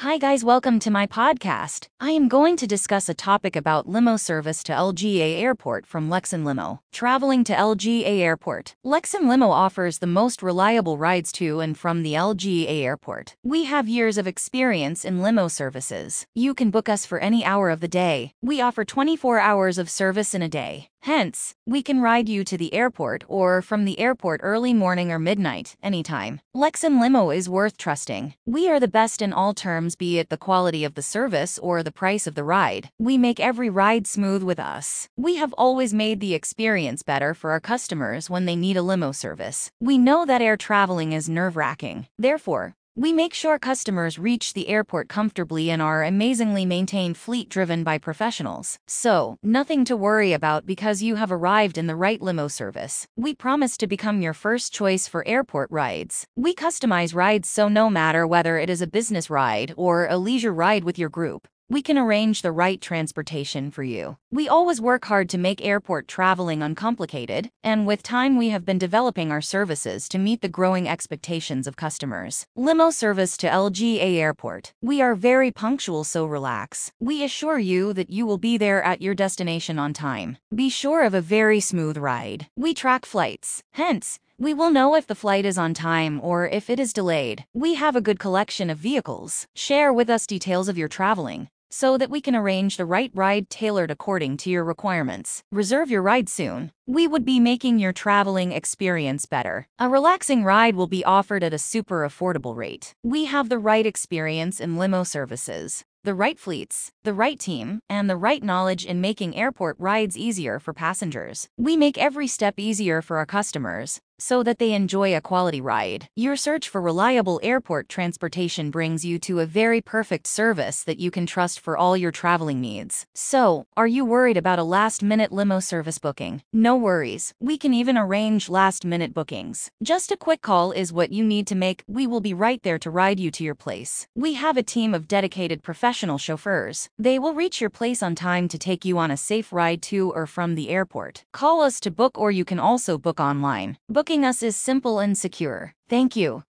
Hi, guys, welcome to my podcast. I am going to discuss a topic about limo service to LGA Airport from Lexon Limo. Traveling to LGA Airport. Lexon Limo offers the most reliable rides to and from the LGA Airport. We have years of experience in limo services. You can book us for any hour of the day. We offer 24 hours of service in a day. Hence, we can ride you to the airport or from the airport early morning or midnight, anytime. Lexon Limo is worth trusting. We are the best in all terms, be it the quality of the service or the price of the ride. We make every ride smooth with us. We have always made the experience better for our customers when they need a limo service. We know that air traveling is nerve wracking. Therefore, we make sure customers reach the airport comfortably in our amazingly maintained fleet driven by professionals. So, nothing to worry about because you have arrived in the right limo service. We promise to become your first choice for airport rides. We customize rides so no matter whether it is a business ride or a leisure ride with your group, we can arrange the right transportation for you. We always work hard to make airport traveling uncomplicated, and with time we have been developing our services to meet the growing expectations of customers. Limo service to LGA Airport. We are very punctual so relax. We assure you that you will be there at your destination on time. Be sure of a very smooth ride. We track flights. Hence, we will know if the flight is on time or if it is delayed. We have a good collection of vehicles. Share with us details of your traveling so that we can arrange the right ride tailored according to your requirements. Reserve your ride soon. We would be making your traveling experience better. A relaxing ride will be offered at a super affordable rate. We have the right experience in limo services the right fleets, the right team, and the right knowledge in making airport rides easier for passengers. We make every step easier for our customers, so that they enjoy a quality ride. Your search for reliable airport transportation brings you to a very perfect service that you can trust for all your traveling needs. So, are you worried about a last minute limo service booking? No worries, we can even arrange last minute bookings. Just a quick call is what you need to make, we will be right there to ride you to your place. We have a team of dedicated professional chauffeurs. They will reach your place on time to take you on a safe ride to or from the airport. Call us to book or you can also book online. Book Booking us is simple and secure. Thank you.